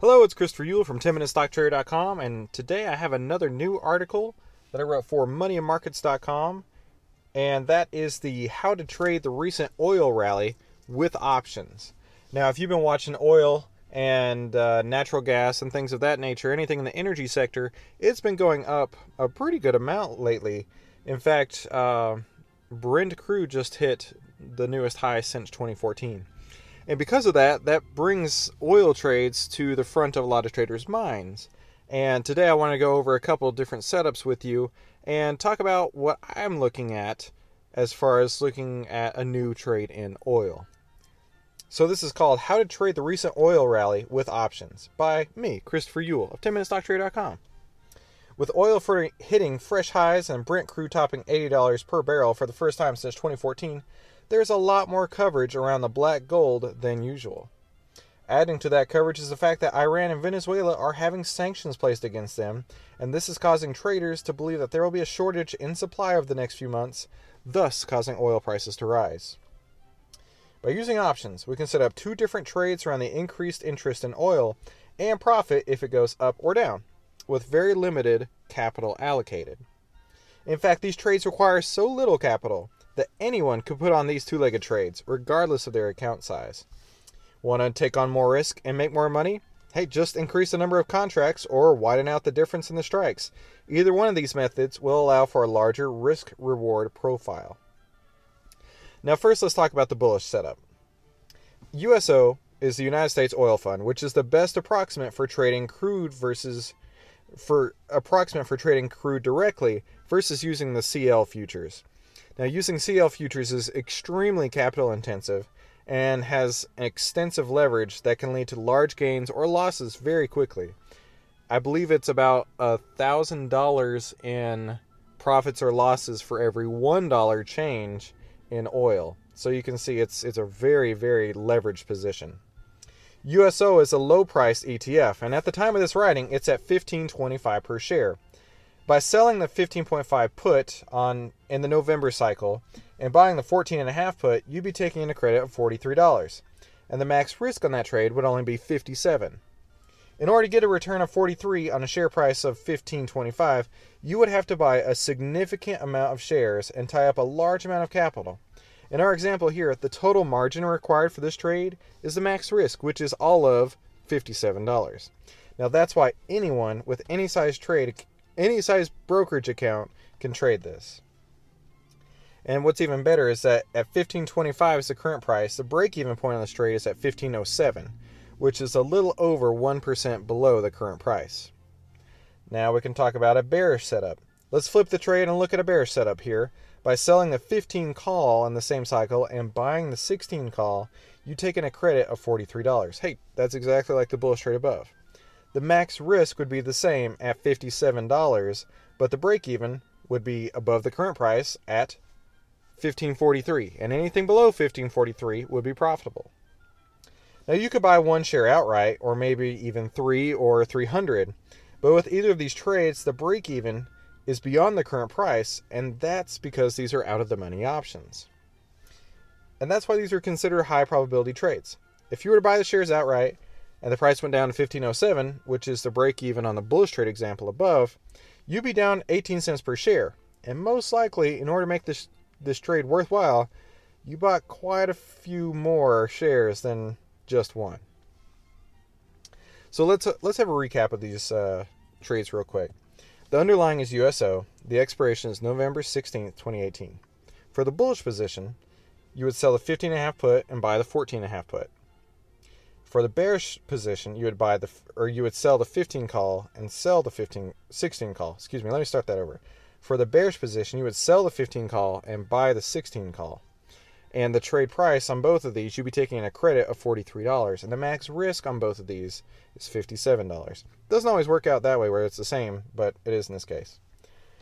Hello, it's Christopher Uhl from 10MinuteStockTrader.com, and today I have another new article that I wrote for MoneyandMarkets.com, and that is the how to trade the recent oil rally with options. Now, if you've been watching oil and uh, natural gas and things of that nature, anything in the energy sector, it's been going up a pretty good amount lately. In fact, uh, Brent crude just hit the newest high since 2014. And because of that, that brings oil trades to the front of a lot of traders' minds. And today I want to go over a couple different setups with you and talk about what I'm looking at as far as looking at a new trade in oil. So this is called How to Trade the Recent Oil Rally with Options by me, Christopher Uhl of 10MinuteStockTrader.com. With oil hitting fresh highs and Brent crude topping $80 per barrel for the first time since 2014, there's a lot more coverage around the black gold than usual. Adding to that coverage is the fact that Iran and Venezuela are having sanctions placed against them, and this is causing traders to believe that there will be a shortage in supply over the next few months, thus causing oil prices to rise. By using options, we can set up two different trades around the increased interest in oil and profit if it goes up or down, with very limited capital allocated. In fact, these trades require so little capital that anyone could put on these two legged trades, regardless of their account size. Want to take on more risk and make more money? Hey, just increase the number of contracts or widen out the difference in the strikes. Either one of these methods will allow for a larger risk reward profile. Now, first, let's talk about the bullish setup. USO is the United States Oil Fund, which is the best approximate for trading crude versus for approximate for trading crude directly versus using the CL futures. Now, using CL futures is extremely capital intensive and has an extensive leverage that can lead to large gains or losses very quickly. I believe it's about a thousand dollars in profits or losses for every one dollar change in oil. So you can see it's it's a very very leveraged position. USO is a low priced ETF, and at the time of this writing, it's at 15.25 per share. By selling the 15.5 put on in the November cycle and buying the 14.5 put, you'd be taking in a credit of $43, and the max risk on that trade would only be 57. In order to get a return of 43 on a share price of 15.25, you would have to buy a significant amount of shares and tie up a large amount of capital. In our example here, the total margin required for this trade is the max risk, which is all of $57. Now that's why anyone with any size trade any size brokerage account can trade this. And what's even better is that at 1525 is the current price, the break-even point on this trade is at 1507, which is a little over 1% below the current price. Now we can talk about a bearish setup. Let's flip the trade and look at a bearish setup here. By selling the 15 call on the same cycle and buying the 16 call, you take in a credit of $43. Hey, that's exactly like the bullish trade above. The max risk would be the same at $57, but the break even would be above the current price at 1543 and anything below 1543 would be profitable. Now you could buy one share outright or maybe even 3 or 300, but with either of these trades the break even is beyond the current price and that's because these are out of the money options. And that's why these are considered high probability trades. If you were to buy the shares outright and the price went down to 1507, which is the break even on the bullish trade example above, you'd be down 18 cents per share. And most likely, in order to make this this trade worthwhile, you bought quite a few more shares than just one. So let's let's have a recap of these uh, trades real quick. The underlying is USO. The expiration is November 16th, 2018. For the bullish position, you would sell the 15.5 put and buy the 14.5 put. For the bearish position, you would buy the or you would sell the 15 call and sell the 15 16 call. Excuse me, let me start that over. For the bearish position, you would sell the 15 call and buy the 16 call. And the trade price on both of these, you'd be taking a credit of $43. And the max risk on both of these is $57. Doesn't always work out that way where it's the same, but it is in this case.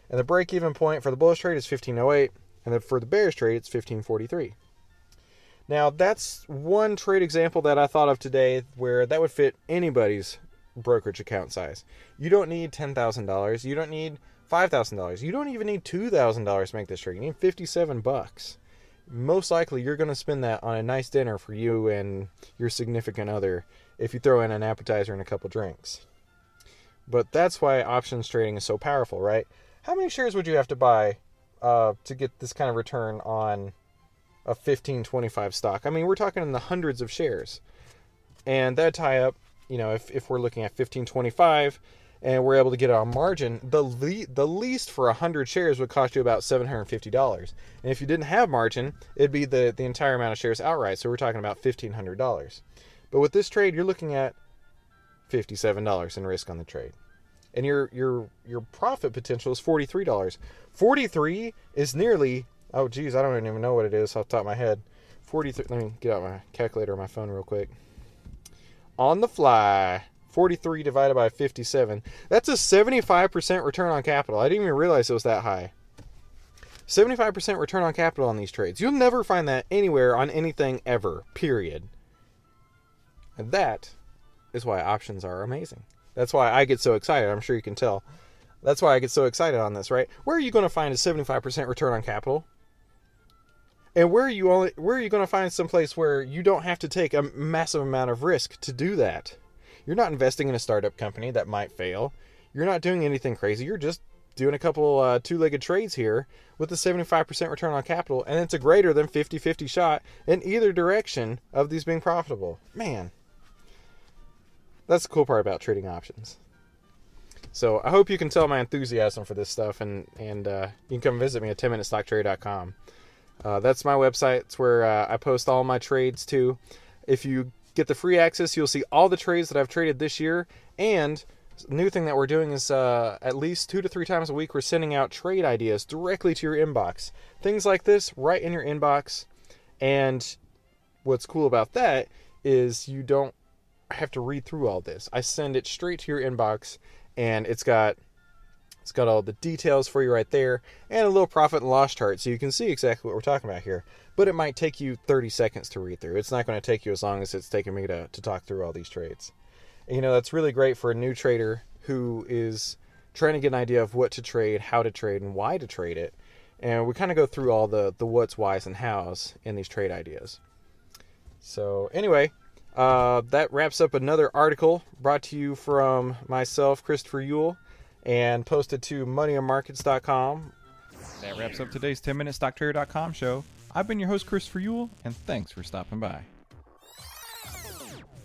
And the break even point for the bullish trade is 1508, and then for the bearish trade, it's 1543. Now, that's one trade example that I thought of today where that would fit anybody's brokerage account size. You don't need $10,000. You don't need $5,000. You don't even need $2,000 to make this trade. You need 57 bucks. Most likely you're going to spend that on a nice dinner for you and your significant other if you throw in an appetizer and a couple drinks. But that's why options trading is so powerful, right? How many shares would you have to buy uh, to get this kind of return on a 1525 stock? I mean, we're talking in the hundreds of shares. And that tie up, you know, if, if we're looking at 1525 and we're able to get on margin, the le- the least for 100 shares would cost you about $750. And if you didn't have margin, it'd be the, the entire amount of shares outright. So we're talking about $1,500. But with this trade, you're looking at $57 in risk on the trade. And your your your profit potential is $43. 43 is nearly oh geez, I don't even know what it is off the top of my head. 43 let me get out my calculator on my phone real quick. On the fly. 43 divided by 57. That's a 75% return on capital. I didn't even realize it was that high. 75% return on capital on these trades. You'll never find that anywhere on anything ever, period. And that is why options are amazing. That's why I get so excited. I'm sure you can tell. That's why I get so excited on this, right? Where are you going to find a 75% return on capital? And where are you only where are you going to find some place where you don't have to take a massive amount of risk to do that? You're not investing in a startup company that might fail. You're not doing anything crazy. You're just doing a couple uh, two-legged trades here with a 75% return on capital and it's a greater than 50-50 shot in either direction of these being profitable. Man, that's the cool part about trading options. So I hope you can tell my enthusiasm for this stuff, and and uh, you can come visit me at 10minutestocktrade.com. Uh, that's my website. It's where uh, I post all my trades to. If you get the free access, you'll see all the trades that I've traded this year. And new thing that we're doing is uh, at least two to three times a week, we're sending out trade ideas directly to your inbox. Things like this right in your inbox. And what's cool about that is you don't have to read through all this. I send it straight to your inbox, and it's got it's got all the details for you right there, and a little profit and loss chart, so you can see exactly what we're talking about here. But it might take you 30 seconds to read through. It's not going to take you as long as it's taken me to, to talk through all these trades. And, you know, that's really great for a new trader who is trying to get an idea of what to trade, how to trade, and why to trade it. And we kind of go through all the, the what's, why's, and how's in these trade ideas. So, anyway, uh, that wraps up another article brought to you from myself, Christopher Uhl, and posted to moneyandmarkets.com. That wraps up today's 10MinuteStockTrader.com show. I've been your host, Christopher Uhl, and thanks for stopping by.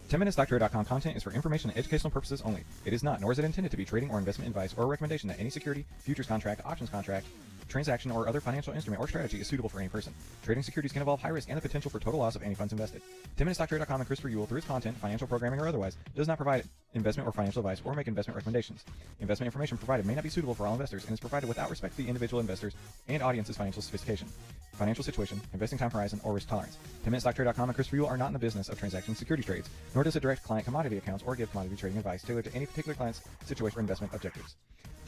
10MinuteStockTrader.com content is for information and educational purposes only. It is not, nor is it intended to be trading or investment advice or a recommendation that any security, futures contract, options contract, transaction, or other financial instrument or strategy is suitable for any person. Trading securities can involve high risk and the potential for total loss of any funds invested. 10MinuteStockTrader.com and Christopher Uhl, through its content, financial programming, or otherwise, does not provide investment or financial advice or make investment recommendations. Investment information provided may not be suitable for all investors and is provided without respect to the individual investors and audience's financial sophistication, financial situation, investing time horizon, or risk tolerance. 10MinuteStockTrader.com and Christopher Uhl are not in the business of transacting security trades, nor does it direct client commodity accounts or give commodity trading advice tailored to any particular client's situation or investment objectives.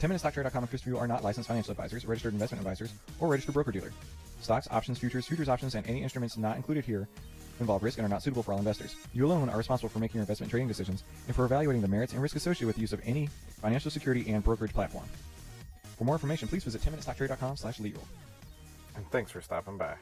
10MinuteStockTrader.com and Uhl are not licensed financial advisors, registered investment advisors, or registered broker-dealer. Stocks, options, futures, futures options, and any instruments not included here involve risk and are not suitable for all investors. You alone are responsible for making your investment trading decisions and for evaluating the merits and risk associated with the use of any financial security and brokerage platform. For more information, please visit 10minutestocktrader.com slash legal. And thanks for stopping by.